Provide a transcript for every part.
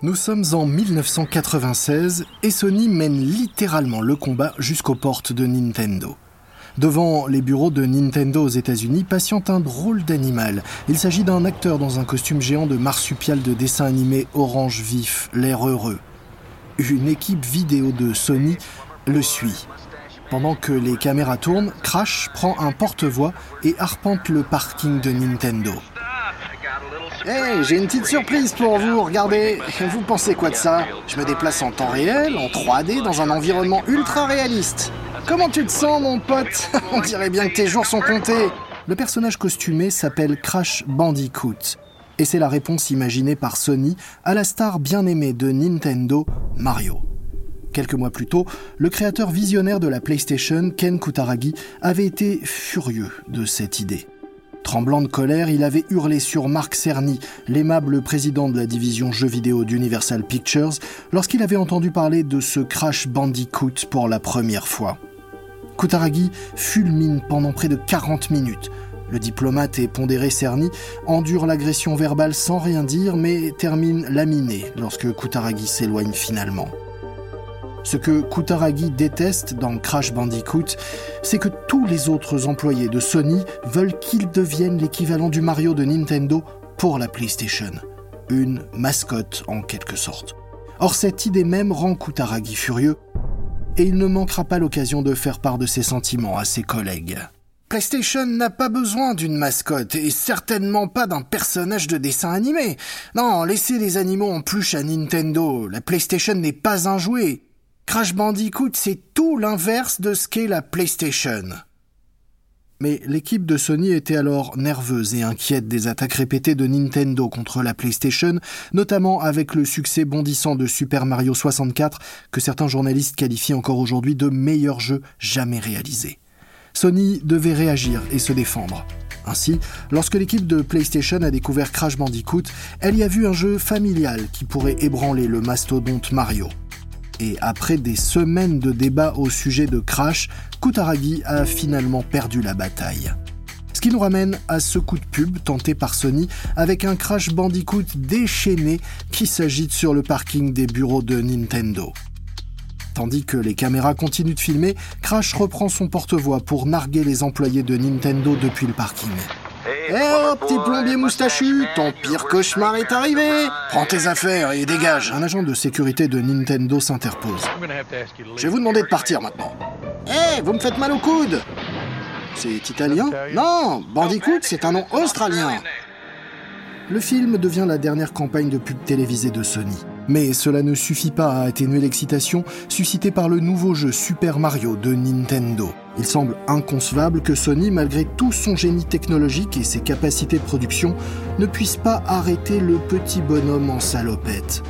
Nous sommes en 1996 et Sony mène littéralement le combat jusqu'aux portes de Nintendo. Devant les bureaux de Nintendo aux États-Unis patiente un drôle d'animal. Il s'agit d'un acteur dans un costume géant de marsupial de dessin animé orange vif, l'air heureux. Une équipe vidéo de Sony le suit. Pendant que les caméras tournent, Crash prend un porte-voix et arpente le parking de Nintendo. Hey, j'ai une petite surprise pour vous, regardez. Vous pensez quoi de ça? Je me déplace en temps réel, en 3D, dans un environnement ultra réaliste. Comment tu te sens, mon pote? On dirait bien que tes jours sont comptés. Le personnage costumé s'appelle Crash Bandicoot. Et c'est la réponse imaginée par Sony à la star bien aimée de Nintendo, Mario. Quelques mois plus tôt, le créateur visionnaire de la PlayStation, Ken Kutaragi, avait été furieux de cette idée. Tremblant de colère, il avait hurlé sur Mark Cerny, l'aimable président de la division jeux vidéo d'Universal Pictures, lorsqu'il avait entendu parler de ce Crash Bandicoot pour la première fois. Kutaragi fulmine pendant près de 40 minutes. Le diplomate et pondéré Cerny endure l'agression verbale sans rien dire, mais termine laminé lorsque Kutaragi s'éloigne finalement. Ce que Kutaragi déteste dans Crash Bandicoot, c'est que tous les autres employés de Sony veulent qu'il devienne l'équivalent du Mario de Nintendo pour la PlayStation. Une mascotte en quelque sorte. Or cette idée même rend Kutaragi furieux, et il ne manquera pas l'occasion de faire part de ses sentiments à ses collègues. PlayStation n'a pas besoin d'une mascotte et certainement pas d'un personnage de dessin animé. Non, laissez les animaux en pluche à Nintendo. La PlayStation n'est pas un jouet. Crash Bandicoot, c'est tout l'inverse de ce qu'est la PlayStation. Mais l'équipe de Sony était alors nerveuse et inquiète des attaques répétées de Nintendo contre la PlayStation, notamment avec le succès bondissant de Super Mario 64, que certains journalistes qualifient encore aujourd'hui de meilleur jeu jamais réalisé. Sony devait réagir et se défendre. Ainsi, lorsque l'équipe de PlayStation a découvert Crash Bandicoot, elle y a vu un jeu familial qui pourrait ébranler le mastodonte Mario et après des semaines de débats au sujet de Crash, Kutaragi a finalement perdu la bataille. Ce qui nous ramène à ce coup de pub tenté par Sony avec un Crash Bandicoot déchaîné qui s'agite sur le parking des bureaux de Nintendo. Tandis que les caméras continuent de filmer, Crash reprend son porte-voix pour narguer les employés de Nintendo depuis le parking. Eh oh, petit plombier moustachu, ton pire cauchemar est arrivé Prends tes affaires et dégage Un agent de sécurité de Nintendo s'interpose. Je vais vous demander de partir maintenant. Eh, vous me faites mal au coude C'est italien? Non, Bandicoot, c'est un nom australien. Le film devient la dernière campagne de pub télévisée de Sony. Mais cela ne suffit pas à atténuer l'excitation suscitée par le nouveau jeu Super Mario de Nintendo. Il semble inconcevable que Sony, malgré tout son génie technologique et ses capacités de production, ne puisse pas arrêter le petit bonhomme en salopette.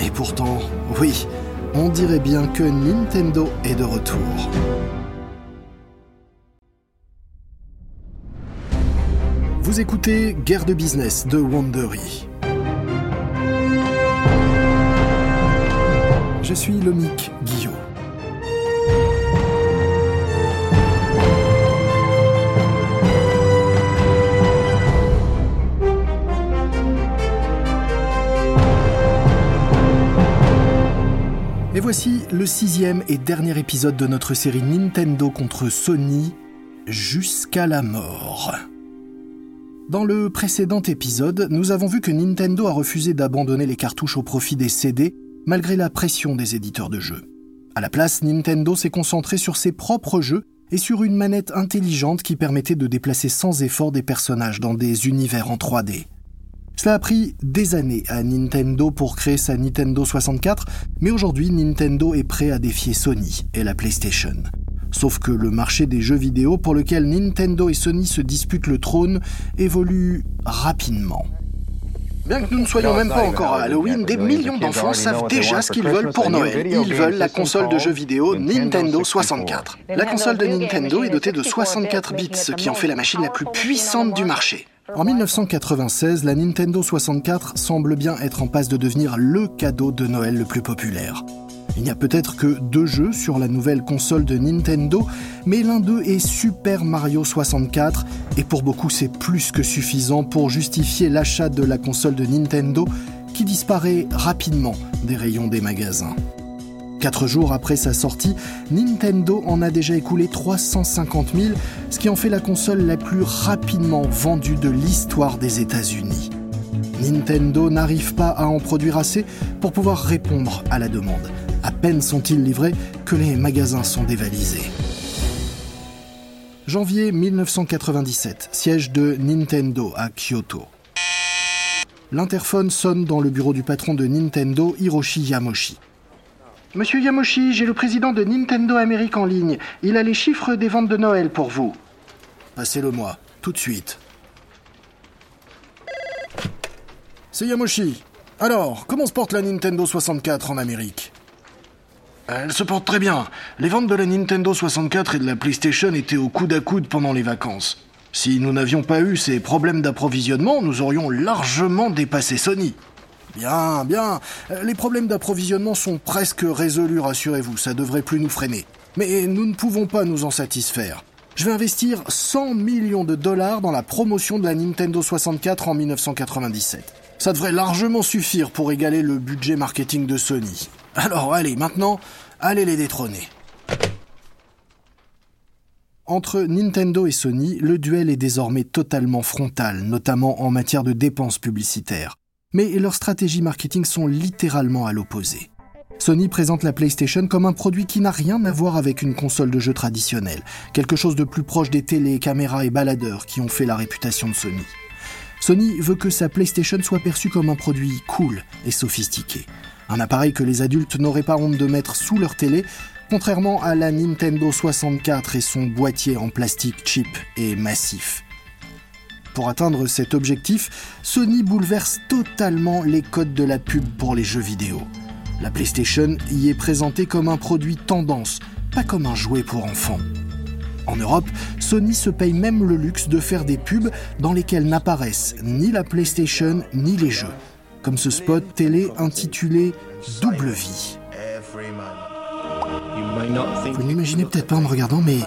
Et pourtant, oui, on dirait bien que Nintendo est de retour. Vous écoutez Guerre de business de Wandery. Je suis Lomic Guillot. Et voici le sixième et dernier épisode de notre série Nintendo contre Sony jusqu'à la mort. Dans le précédent épisode, nous avons vu que Nintendo a refusé d'abandonner les cartouches au profit des CD, malgré la pression des éditeurs de jeux. À la place, Nintendo s'est concentré sur ses propres jeux et sur une manette intelligente qui permettait de déplacer sans effort des personnages dans des univers en 3D. Cela a pris des années à Nintendo pour créer sa Nintendo 64, mais aujourd'hui Nintendo est prêt à défier Sony et la PlayStation. Sauf que le marché des jeux vidéo pour lequel Nintendo et Sony se disputent le trône évolue rapidement. Bien que nous ne soyons même pas encore à Halloween, des millions d'enfants savent déjà ce qu'ils veulent pour Noël. Ils veulent la console de jeux vidéo Nintendo 64. La console de Nintendo est dotée de 64 bits, ce qui en fait la machine la plus puissante du marché. En 1996, la Nintendo 64 semble bien être en passe de devenir le cadeau de Noël le plus populaire. Il n'y a peut-être que deux jeux sur la nouvelle console de Nintendo, mais l'un d'eux est Super Mario 64, et pour beaucoup c'est plus que suffisant pour justifier l'achat de la console de Nintendo, qui disparaît rapidement des rayons des magasins. Quatre jours après sa sortie, Nintendo en a déjà écoulé 350 000, ce qui en fait la console la plus rapidement vendue de l'histoire des États-Unis. Nintendo n'arrive pas à en produire assez pour pouvoir répondre à la demande. À peine sont-ils livrés que les magasins sont dévalisés. Janvier 1997, siège de Nintendo à Kyoto. L'interphone sonne dans le bureau du patron de Nintendo, Hiroshi Yamoshi. Monsieur Yamoshi, j'ai le président de Nintendo Amérique en ligne. Il a les chiffres des ventes de Noël pour vous. Passez-le-moi, tout de suite. C'est Yamoshi. Alors, comment se porte la Nintendo 64 en Amérique? Elle se porte très bien. Les ventes de la Nintendo 64 et de la PlayStation étaient au coude à coude pendant les vacances. Si nous n'avions pas eu ces problèmes d'approvisionnement, nous aurions largement dépassé Sony. Bien, bien. Les problèmes d'approvisionnement sont presque résolus, rassurez-vous, ça devrait plus nous freiner. Mais nous ne pouvons pas nous en satisfaire. Je vais investir 100 millions de dollars dans la promotion de la Nintendo 64 en 1997. Ça devrait largement suffire pour égaler le budget marketing de Sony. Alors allez, maintenant, allez les détrôner. Entre Nintendo et Sony, le duel est désormais totalement frontal, notamment en matière de dépenses publicitaires. Mais leurs stratégies marketing sont littéralement à l'opposé. Sony présente la PlayStation comme un produit qui n'a rien à voir avec une console de jeu traditionnelle, quelque chose de plus proche des télé, caméras et baladeurs qui ont fait la réputation de Sony. Sony veut que sa PlayStation soit perçue comme un produit cool et sophistiqué. Un appareil que les adultes n'auraient pas honte de mettre sous leur télé, contrairement à la Nintendo 64 et son boîtier en plastique cheap et massif. Pour atteindre cet objectif, Sony bouleverse totalement les codes de la pub pour les jeux vidéo. La PlayStation y est présentée comme un produit tendance, pas comme un jouet pour enfants. En Europe, Sony se paye même le luxe de faire des pubs dans lesquelles n'apparaissent ni la PlayStation ni les jeux, comme ce spot télé intitulé Double Vie. Vous n'imaginez peut-être pas en me regardant, mais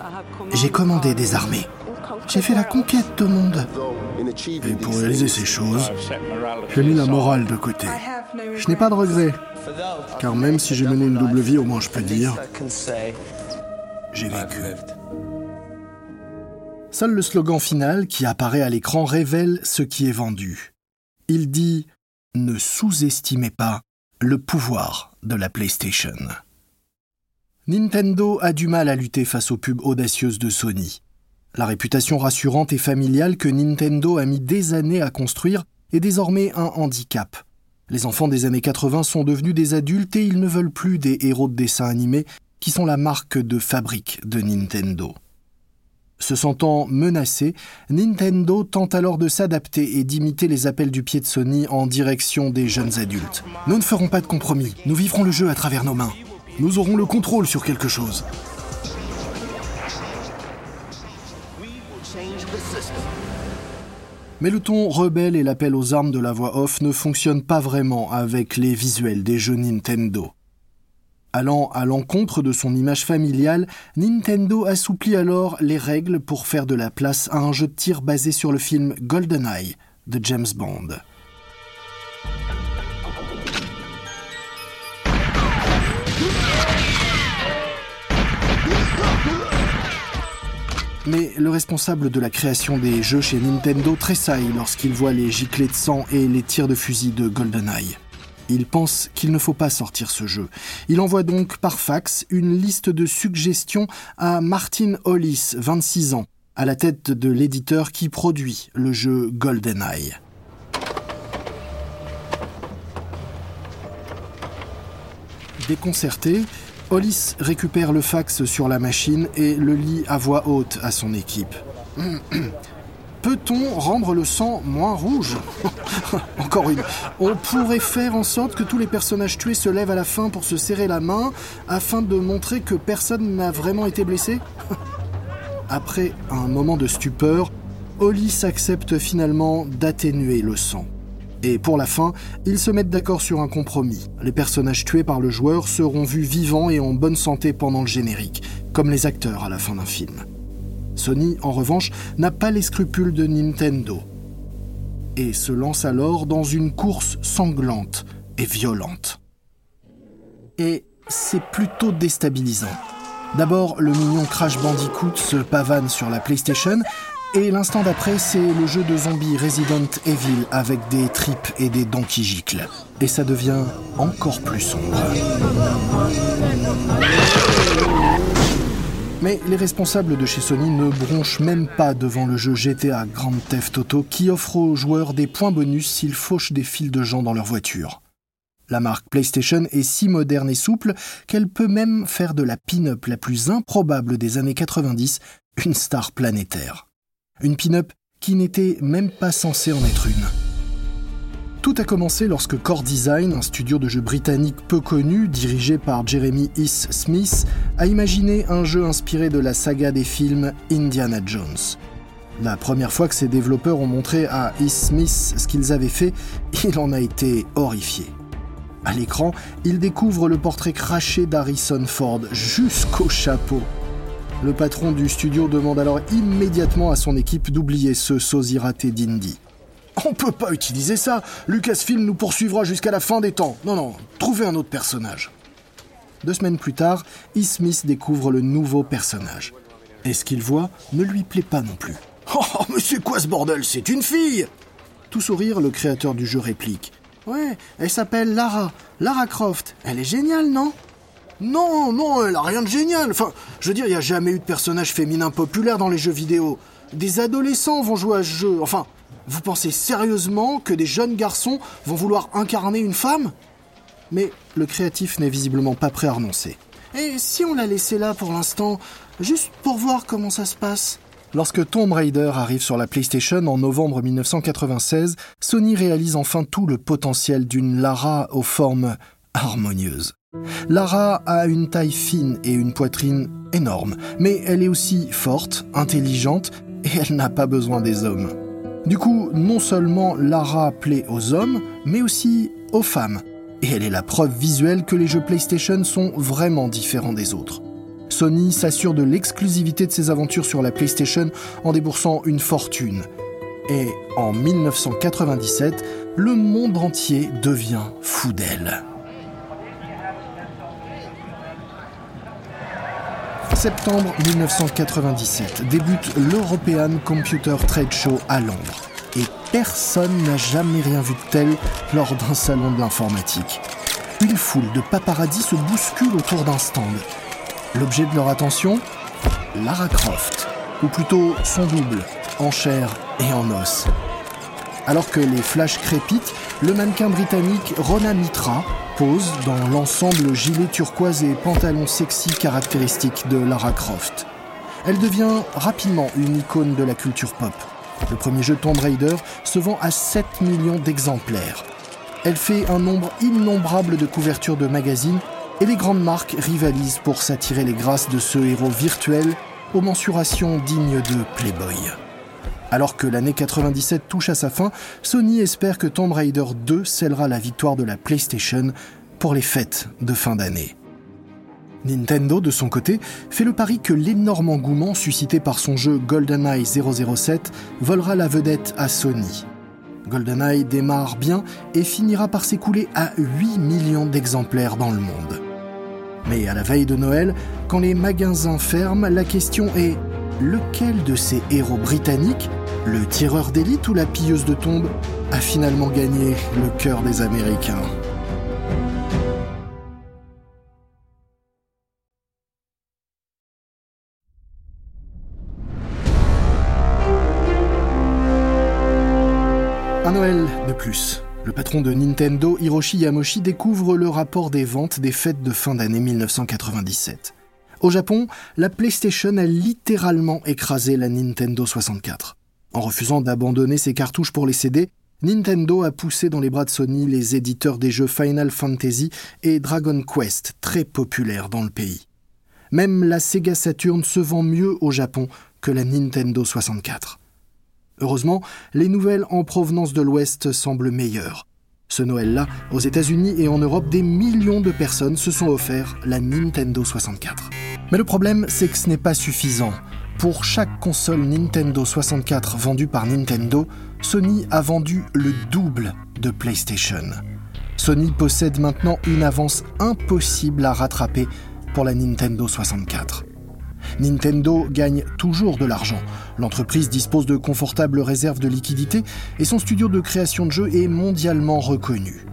j'ai commandé des armées. J'ai fait la conquête de monde. Et pour réaliser ces choses, j'ai mis la morale de côté. Je n'ai pas de regrets, car même si j'ai mené une double vie, au moins je peux dire, j'ai vécu. Seul le slogan final qui apparaît à l'écran révèle ce qui est vendu. Il dit Ne sous-estimez pas le pouvoir de la PlayStation. Nintendo a du mal à lutter face aux pubs audacieuses de Sony. La réputation rassurante et familiale que Nintendo a mis des années à construire est désormais un handicap. Les enfants des années 80 sont devenus des adultes et ils ne veulent plus des héros de dessins animés qui sont la marque de fabrique de Nintendo. Se sentant menacé, Nintendo tente alors de s'adapter et d'imiter les appels du pied de Sony en direction des jeunes adultes. Nous ne ferons pas de compromis, nous vivrons le jeu à travers nos mains. Nous aurons le contrôle sur quelque chose. Mais le ton rebelle et l'appel aux armes de la voix off ne fonctionnent pas vraiment avec les visuels des jeux Nintendo. Allant à l'encontre de son image familiale, Nintendo assouplit alors les règles pour faire de la place à un jeu de tir basé sur le film GoldenEye de James Bond. Mais le responsable de la création des jeux chez Nintendo tressaille lorsqu'il voit les giclées de sang et les tirs de fusil de GoldenEye. Il pense qu'il ne faut pas sortir ce jeu. Il envoie donc par fax une liste de suggestions à Martin Hollis, 26 ans, à la tête de l'éditeur qui produit le jeu GoldenEye. Déconcerté, Hollis récupère le fax sur la machine et le lit à voix haute à son équipe. Peut-on rendre le sang moins rouge Encore une. On pourrait faire en sorte que tous les personnages tués se lèvent à la fin pour se serrer la main afin de montrer que personne n'a vraiment été blessé Après un moment de stupeur, Hollis accepte finalement d'atténuer le sang. Et pour la fin, ils se mettent d'accord sur un compromis. Les personnages tués par le joueur seront vus vivants et en bonne santé pendant le générique, comme les acteurs à la fin d'un film. Sony, en revanche, n'a pas les scrupules de Nintendo. et se lance alors dans une course sanglante et violente. Et c'est plutôt déstabilisant. D'abord, le mignon Crash Bandicoot se pavane sur la PlayStation, et l'instant d'après, c'est le jeu de zombies Resident Evil avec des tripes et des dents qui giclent. Et ça devient encore plus sombre. Mais les responsables de chez Sony ne bronchent même pas devant le jeu GTA Grand Theft Auto qui offre aux joueurs des points bonus s'ils fauchent des files de gens dans leur voiture. La marque PlayStation est si moderne et souple qu'elle peut même faire de la pin-up la plus improbable des années 90 une star planétaire. Une pin-up qui n'était même pas censée en être une. Tout a commencé lorsque Core Design, un studio de jeux britannique peu connu, dirigé par Jeremy East Smith, a imaginé un jeu inspiré de la saga des films Indiana Jones. La première fois que ses développeurs ont montré à East Smith ce qu'ils avaient fait, il en a été horrifié. À l'écran, il découvre le portrait craché d'Harrison Ford jusqu'au chapeau. Le patron du studio demande alors immédiatement à son équipe d'oublier ce sosie raté d'Indy. On peut pas utiliser ça. Lucasfilm nous poursuivra jusqu'à la fin des temps. Non, non, trouvez un autre personnage. Deux semaines plus tard, E. Smith découvre le nouveau personnage. Et ce qu'il voit ne lui plaît pas non plus. Oh, mais c'est quoi ce bordel? C'est une fille Tout sourire, le créateur du jeu réplique. Ouais, elle s'appelle Lara. Lara Croft. Elle est géniale, non? Non, non, elle a rien de génial. Enfin, je veux dire, il n'y a jamais eu de personnage féminin populaire dans les jeux vidéo. Des adolescents vont jouer à ce jeu. Enfin, vous pensez sérieusement que des jeunes garçons vont vouloir incarner une femme? Mais le créatif n'est visiblement pas prêt à renoncer. Et si on la laissait là pour l'instant, juste pour voir comment ça se passe? Lorsque Tomb Raider arrive sur la PlayStation en novembre 1996, Sony réalise enfin tout le potentiel d'une Lara aux formes harmonieuses. Lara a une taille fine et une poitrine énorme, mais elle est aussi forte, intelligente et elle n'a pas besoin des hommes. Du coup, non seulement Lara plaît aux hommes, mais aussi aux femmes. Et elle est la preuve visuelle que les jeux PlayStation sont vraiment différents des autres. Sony s'assure de l'exclusivité de ses aventures sur la PlayStation en déboursant une fortune. Et en 1997, le monde entier devient fou d'elle. Septembre 1997 débute l'European Computer Trade Show à Londres. Et personne n'a jamais rien vu de tel lors d'un salon de l'informatique. Une foule de paparazzis se bouscule autour d'un stand. L'objet de leur attention Lara Croft, ou plutôt son double, en chair et en os. Alors que les flashs crépitent, le mannequin britannique Rona Mitra pose dans l'ensemble gilet turquoise et pantalon sexy caractéristique de Lara Croft. Elle devient rapidement une icône de la culture pop. Le premier jeu Tomb Raider se vend à 7 millions d'exemplaires. Elle fait un nombre innombrable de couvertures de magazines et les grandes marques rivalisent pour s'attirer les grâces de ce héros virtuel aux mensurations dignes de Playboy. Alors que l'année 97 touche à sa fin, Sony espère que Tomb Raider 2 scellera la victoire de la PlayStation pour les fêtes de fin d'année. Nintendo, de son côté, fait le pari que l'énorme engouement suscité par son jeu GoldenEye 007 volera la vedette à Sony. GoldenEye démarre bien et finira par s'écouler à 8 millions d'exemplaires dans le monde. Mais à la veille de Noël, quand les magasins ferment, la question est lequel de ces héros britanniques, le tireur d'élite ou la pilleuse de tombes, a finalement gagné le cœur des Américains? Un Noël de plus. Le patron de Nintendo, Hiroshi Yamoshi, découvre le rapport des ventes des fêtes de fin d'année 1997. Au Japon, la PlayStation a littéralement écrasé la Nintendo 64. En refusant d'abandonner ses cartouches pour les CD, Nintendo a poussé dans les bras de Sony les éditeurs des jeux Final Fantasy et Dragon Quest, très populaires dans le pays. Même la Sega Saturn se vend mieux au Japon que la Nintendo 64. Heureusement, les nouvelles en provenance de l'Ouest semblent meilleures. Ce Noël-là, aux États-Unis et en Europe, des millions de personnes se sont offerts la Nintendo 64. Mais le problème, c'est que ce n'est pas suffisant. Pour chaque console Nintendo 64 vendue par Nintendo, Sony a vendu le double de PlayStation. Sony possède maintenant une avance impossible à rattraper pour la Nintendo 64. Nintendo gagne toujours de l'argent. L'entreprise dispose de confortables réserves de liquidités et son studio de création de jeux est mondialement reconnu.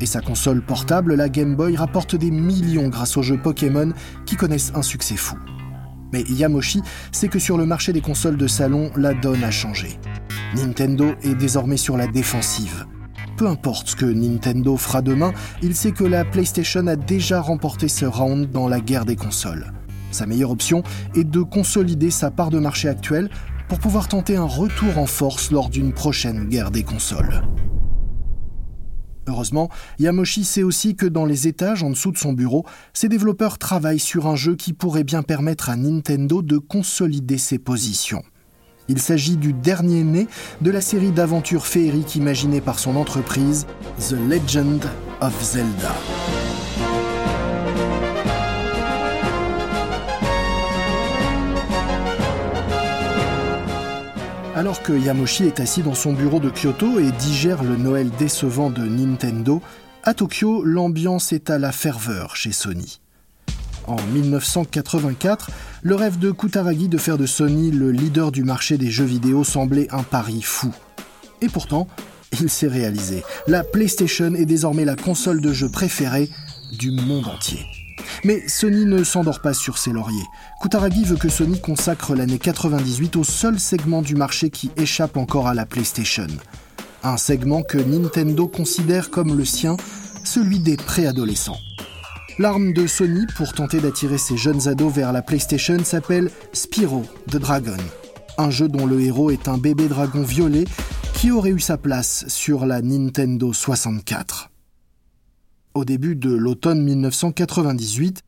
Et sa console portable, la Game Boy, rapporte des millions grâce aux jeux Pokémon qui connaissent un succès fou. Mais Yamoshi sait que sur le marché des consoles de salon, la donne a changé. Nintendo est désormais sur la défensive. Peu importe ce que Nintendo fera demain, il sait que la PlayStation a déjà remporté ce round dans la guerre des consoles. Sa meilleure option est de consolider sa part de marché actuelle pour pouvoir tenter un retour en force lors d'une prochaine guerre des consoles. Heureusement, Yamoshi sait aussi que dans les étages en dessous de son bureau, ses développeurs travaillent sur un jeu qui pourrait bien permettre à Nintendo de consolider ses positions. Il s'agit du dernier né de la série d'aventures féeriques imaginées par son entreprise, The Legend of Zelda. Alors que Yamoshi est assis dans son bureau de Kyoto et digère le Noël décevant de Nintendo, à Tokyo, l'ambiance est à la ferveur chez Sony. En 1984, le rêve de Kutaragi de faire de Sony le leader du marché des jeux vidéo semblait un pari fou. Et pourtant, il s'est réalisé. La PlayStation est désormais la console de jeu préférée du monde entier. Mais Sony ne s'endort pas sur ses lauriers. Kutaragi veut que Sony consacre l'année 98 au seul segment du marché qui échappe encore à la PlayStation. Un segment que Nintendo considère comme le sien, celui des préadolescents. L'arme de Sony pour tenter d'attirer ses jeunes ados vers la PlayStation s'appelle Spyro the Dragon, un jeu dont le héros est un bébé dragon violet qui aurait eu sa place sur la Nintendo 64 au début de l'automne 1998,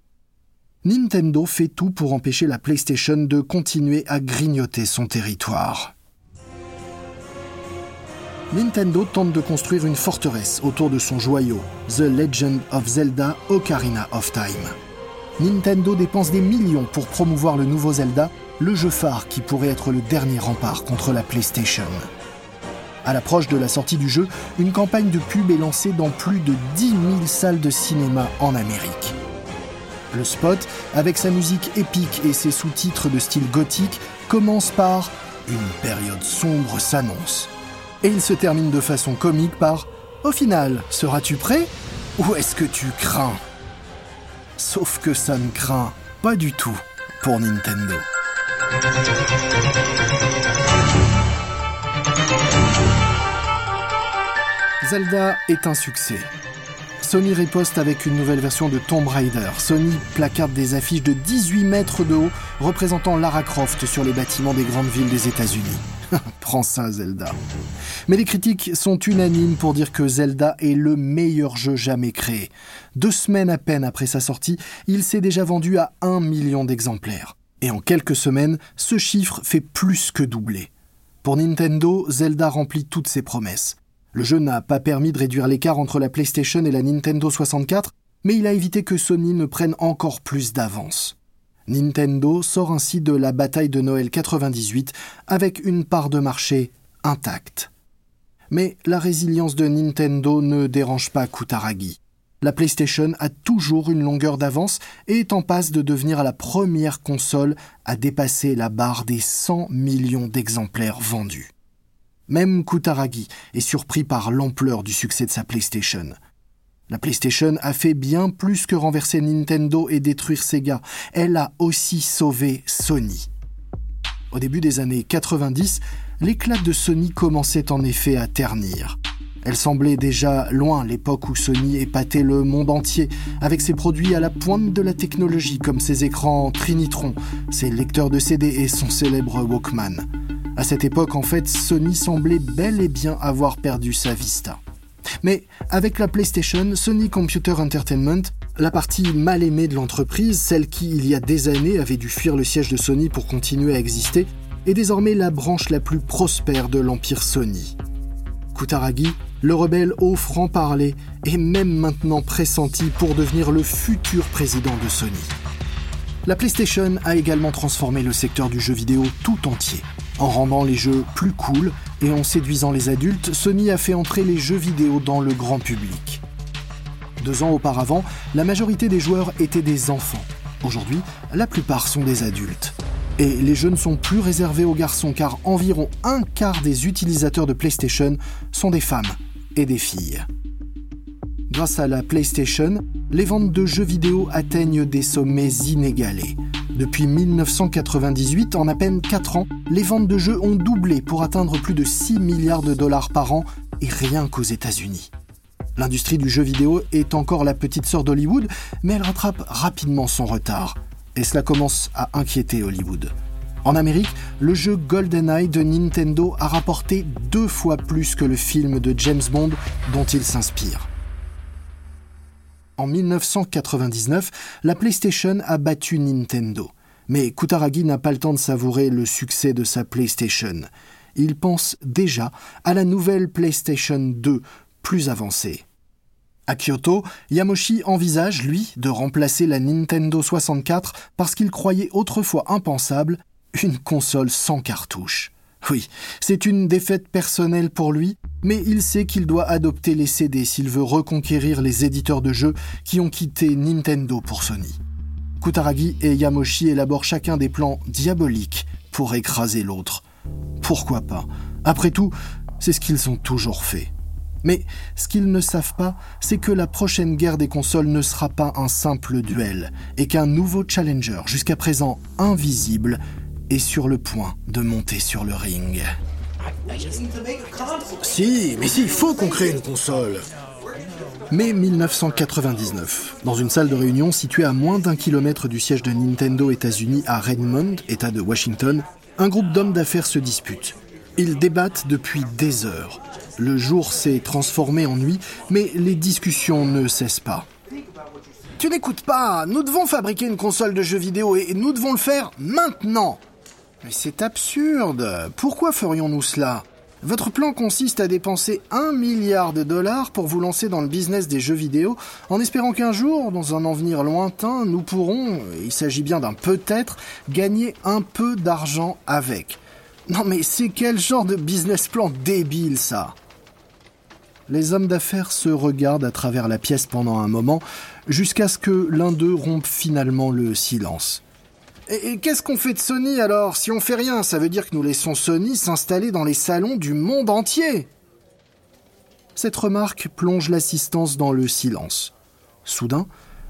Nintendo fait tout pour empêcher la PlayStation de continuer à grignoter son territoire. Nintendo tente de construire une forteresse autour de son joyau, The Legend of Zelda Ocarina of Time. Nintendo dépense des millions pour promouvoir le nouveau Zelda, le jeu phare qui pourrait être le dernier rempart contre la PlayStation. À l'approche de la sortie du jeu, une campagne de pub est lancée dans plus de 10 000 salles de cinéma en Amérique. Le spot, avec sa musique épique et ses sous-titres de style gothique, commence par Une période sombre s'annonce. Et il se termine de façon comique par Au final, seras-tu prêt Ou est-ce que tu crains? Sauf que ça ne craint pas du tout pour Nintendo. Zelda est un succès. Sony riposte avec une nouvelle version de Tomb Raider. Sony placarde des affiches de 18 mètres de haut représentant Lara Croft sur les bâtiments des grandes villes des États-Unis. Prends ça, Zelda. Mais les critiques sont unanimes pour dire que Zelda est le meilleur jeu jamais créé. Deux semaines à peine après sa sortie, il s'est déjà vendu à un million d'exemplaires. Et en quelques semaines, ce chiffre fait plus que doubler. Pour Nintendo, Zelda remplit toutes ses promesses. Le jeu n'a pas permis de réduire l'écart entre la PlayStation et la Nintendo 64, mais il a évité que Sony ne prenne encore plus d'avance. Nintendo sort ainsi de la bataille de Noël 98 avec une part de marché intacte. Mais la résilience de Nintendo ne dérange pas Kutaragi. La PlayStation a toujours une longueur d'avance et est en passe de devenir la première console à dépasser la barre des 100 millions d'exemplaires vendus. Même Kutaragi est surpris par l'ampleur du succès de sa PlayStation. La PlayStation a fait bien plus que renverser Nintendo et détruire Sega. Elle a aussi sauvé Sony. Au début des années 90, l'éclat de Sony commençait en effet à ternir. Elle semblait déjà loin l'époque où Sony épatait le monde entier avec ses produits à la pointe de la technologie comme ses écrans Trinitron, ses lecteurs de CD et son célèbre Walkman. À cette époque, en fait, Sony semblait bel et bien avoir perdu sa vista. Mais avec la PlayStation, Sony Computer Entertainment, la partie mal aimée de l'entreprise, celle qui, il y a des années, avait dû fuir le siège de Sony pour continuer à exister, est désormais la branche la plus prospère de l'empire Sony. Kutaragi, le rebelle au franc-parler, est même maintenant pressenti pour devenir le futur président de Sony. La PlayStation a également transformé le secteur du jeu vidéo tout entier en rendant les jeux plus cool et en séduisant les adultes, Sony a fait entrer les jeux vidéo dans le grand public. Deux ans auparavant, la majorité des joueurs étaient des enfants. Aujourd'hui, la plupart sont des adultes. Et les jeux ne sont plus réservés aux garçons car environ un quart des utilisateurs de PlayStation sont des femmes et des filles. Grâce à la PlayStation, les ventes de jeux vidéo atteignent des sommets inégalés. Depuis 1998, en à peine 4 ans, les ventes de jeux ont doublé pour atteindre plus de 6 milliards de dollars par an, et rien qu'aux États-Unis. L'industrie du jeu vidéo est encore la petite sœur d'Hollywood, mais elle rattrape rapidement son retard. Et cela commence à inquiéter Hollywood. En Amérique, le jeu GoldenEye de Nintendo a rapporté deux fois plus que le film de James Bond dont il s'inspire. En 1999, la PlayStation a battu Nintendo. Mais Kutaragi n'a pas le temps de savourer le succès de sa PlayStation. Il pense déjà à la nouvelle PlayStation 2, plus avancée. À Kyoto, Yamoshi envisage, lui, de remplacer la Nintendo 64 parce qu'il croyait autrefois impensable une console sans cartouche. Oui, c'est une défaite personnelle pour lui, mais il sait qu'il doit adopter les CD s'il veut reconquérir les éditeurs de jeux qui ont quitté Nintendo pour Sony. Kutaragi et Yamoshi élaborent chacun des plans diaboliques pour écraser l'autre. Pourquoi pas? Après tout, c'est ce qu'ils ont toujours fait. Mais ce qu'ils ne savent pas, c'est que la prochaine guerre des consoles ne sera pas un simple duel, et qu'un nouveau challenger, jusqu'à présent invisible, est sur le point de monter sur le ring. Si, mais si, il faut qu'on crée une console. Mai 1999, dans une salle de réunion située à moins d'un kilomètre du siège de Nintendo États-Unis à Redmond, État de Washington, un groupe d'hommes d'affaires se dispute. Ils débattent depuis des heures. Le jour s'est transformé en nuit, mais les discussions ne cessent pas. Tu n'écoutes pas, nous devons fabriquer une console de jeux vidéo et nous devons le faire maintenant. Mais c'est absurde. Pourquoi ferions-nous cela? Votre plan consiste à dépenser un milliard de dollars pour vous lancer dans le business des jeux vidéo en espérant qu'un jour, dans un avenir lointain, nous pourrons, il s'agit bien d'un peut-être, gagner un peu d'argent avec. Non mais c'est quel genre de business plan débile ça? Les hommes d'affaires se regardent à travers la pièce pendant un moment, jusqu'à ce que l'un d'eux rompe finalement le silence. Et, qu'est-ce qu'on fait de Sony alors Si on fait rien, ça veut dire que nous laissons Sony s'installer dans les salons du monde entier. Cette remarque plonge l'assistance dans le silence. Soudain,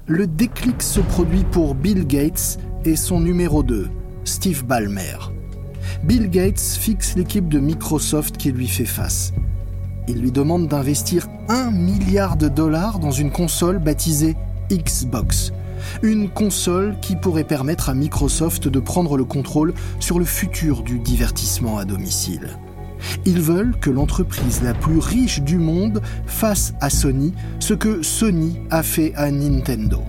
le déclic se produit pour Bill Gates et son numéro 2, Steve Ballmer. Bill Gates fixe l'équipe de Microsoft qui lui fait face. Il lui demande d'investir un milliard de dollars dans une console baptisée Xbox, une console qui pourrait permettre à Microsoft de prendre le contrôle sur le futur du divertissement à domicile. Ils veulent que l'entreprise la plus riche du monde fasse à Sony ce que Sony a fait à Nintendo.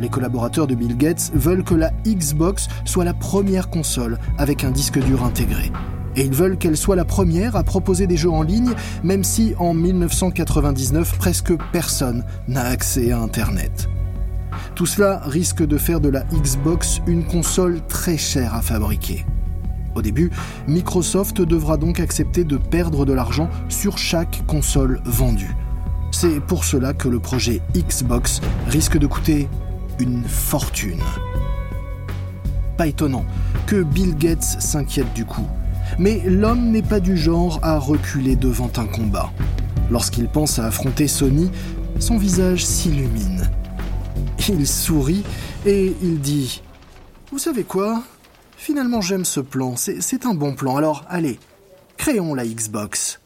Les collaborateurs de Bill Gates veulent que la Xbox soit la première console avec un disque dur intégré. Et ils veulent qu'elle soit la première à proposer des jeux en ligne, même si en 1999 presque personne n'a accès à Internet. Tout cela risque de faire de la Xbox une console très chère à fabriquer. Au début, Microsoft devra donc accepter de perdre de l'argent sur chaque console vendue. C'est pour cela que le projet Xbox risque de coûter une fortune. Pas étonnant que Bill Gates s'inquiète du coup. Mais l'homme n'est pas du genre à reculer devant un combat. Lorsqu'il pense à affronter Sony, son visage s'illumine. Il sourit et il dit Vous savez quoi? Finalement j'aime ce plan, c'est un bon plan, alors allez, créons la Xbox.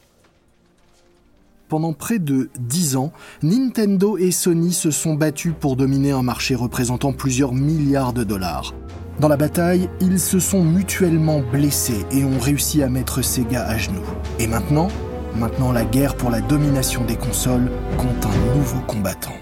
Pendant près de dix ans, Nintendo et Sony se sont battus pour dominer un marché représentant plusieurs milliards de dollars. Dans la bataille, ils se sont mutuellement blessés et ont réussi à mettre Sega à genoux. Et maintenant, maintenant la guerre pour la domination des consoles compte un nouveau combattant.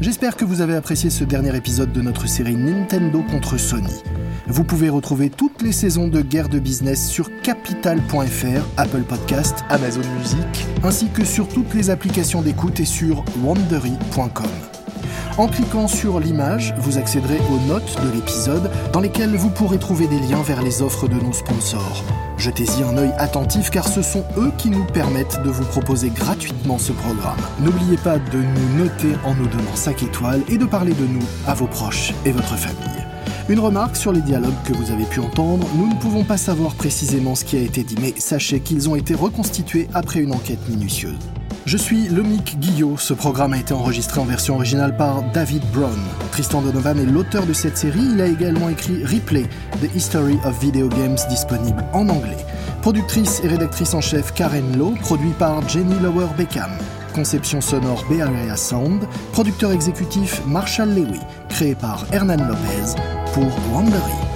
J'espère que vous avez apprécié ce dernier épisode de notre série Nintendo contre Sony. Vous pouvez retrouver toutes les saisons de Guerre de Business sur capital.fr, Apple Podcast, Amazon Music, ainsi que sur toutes les applications d'écoute et sur wandery.com. En cliquant sur l'image, vous accéderez aux notes de l'épisode dans lesquels vous pourrez trouver des liens vers les offres de nos sponsors. Jetez-y un œil attentif car ce sont eux qui nous permettent de vous proposer gratuitement ce programme. N'oubliez pas de nous noter en nous donnant 5 étoiles et de parler de nous à vos proches et votre famille. Une remarque sur les dialogues que vous avez pu entendre, nous ne pouvons pas savoir précisément ce qui a été dit, mais sachez qu'ils ont été reconstitués après une enquête minutieuse. Je suis Lomic Guillot. Ce programme a été enregistré en version originale par David Brown. Tristan Donovan est l'auteur de cette série. Il a également écrit Replay, The History of Video Games, disponible en anglais. Productrice et rédactrice en chef Karen Lowe, produit par Jenny Lower Beckham. Conception sonore Bay Area Sound. Producteur exécutif Marshall Lewy, créé par Hernan Lopez pour Wandery.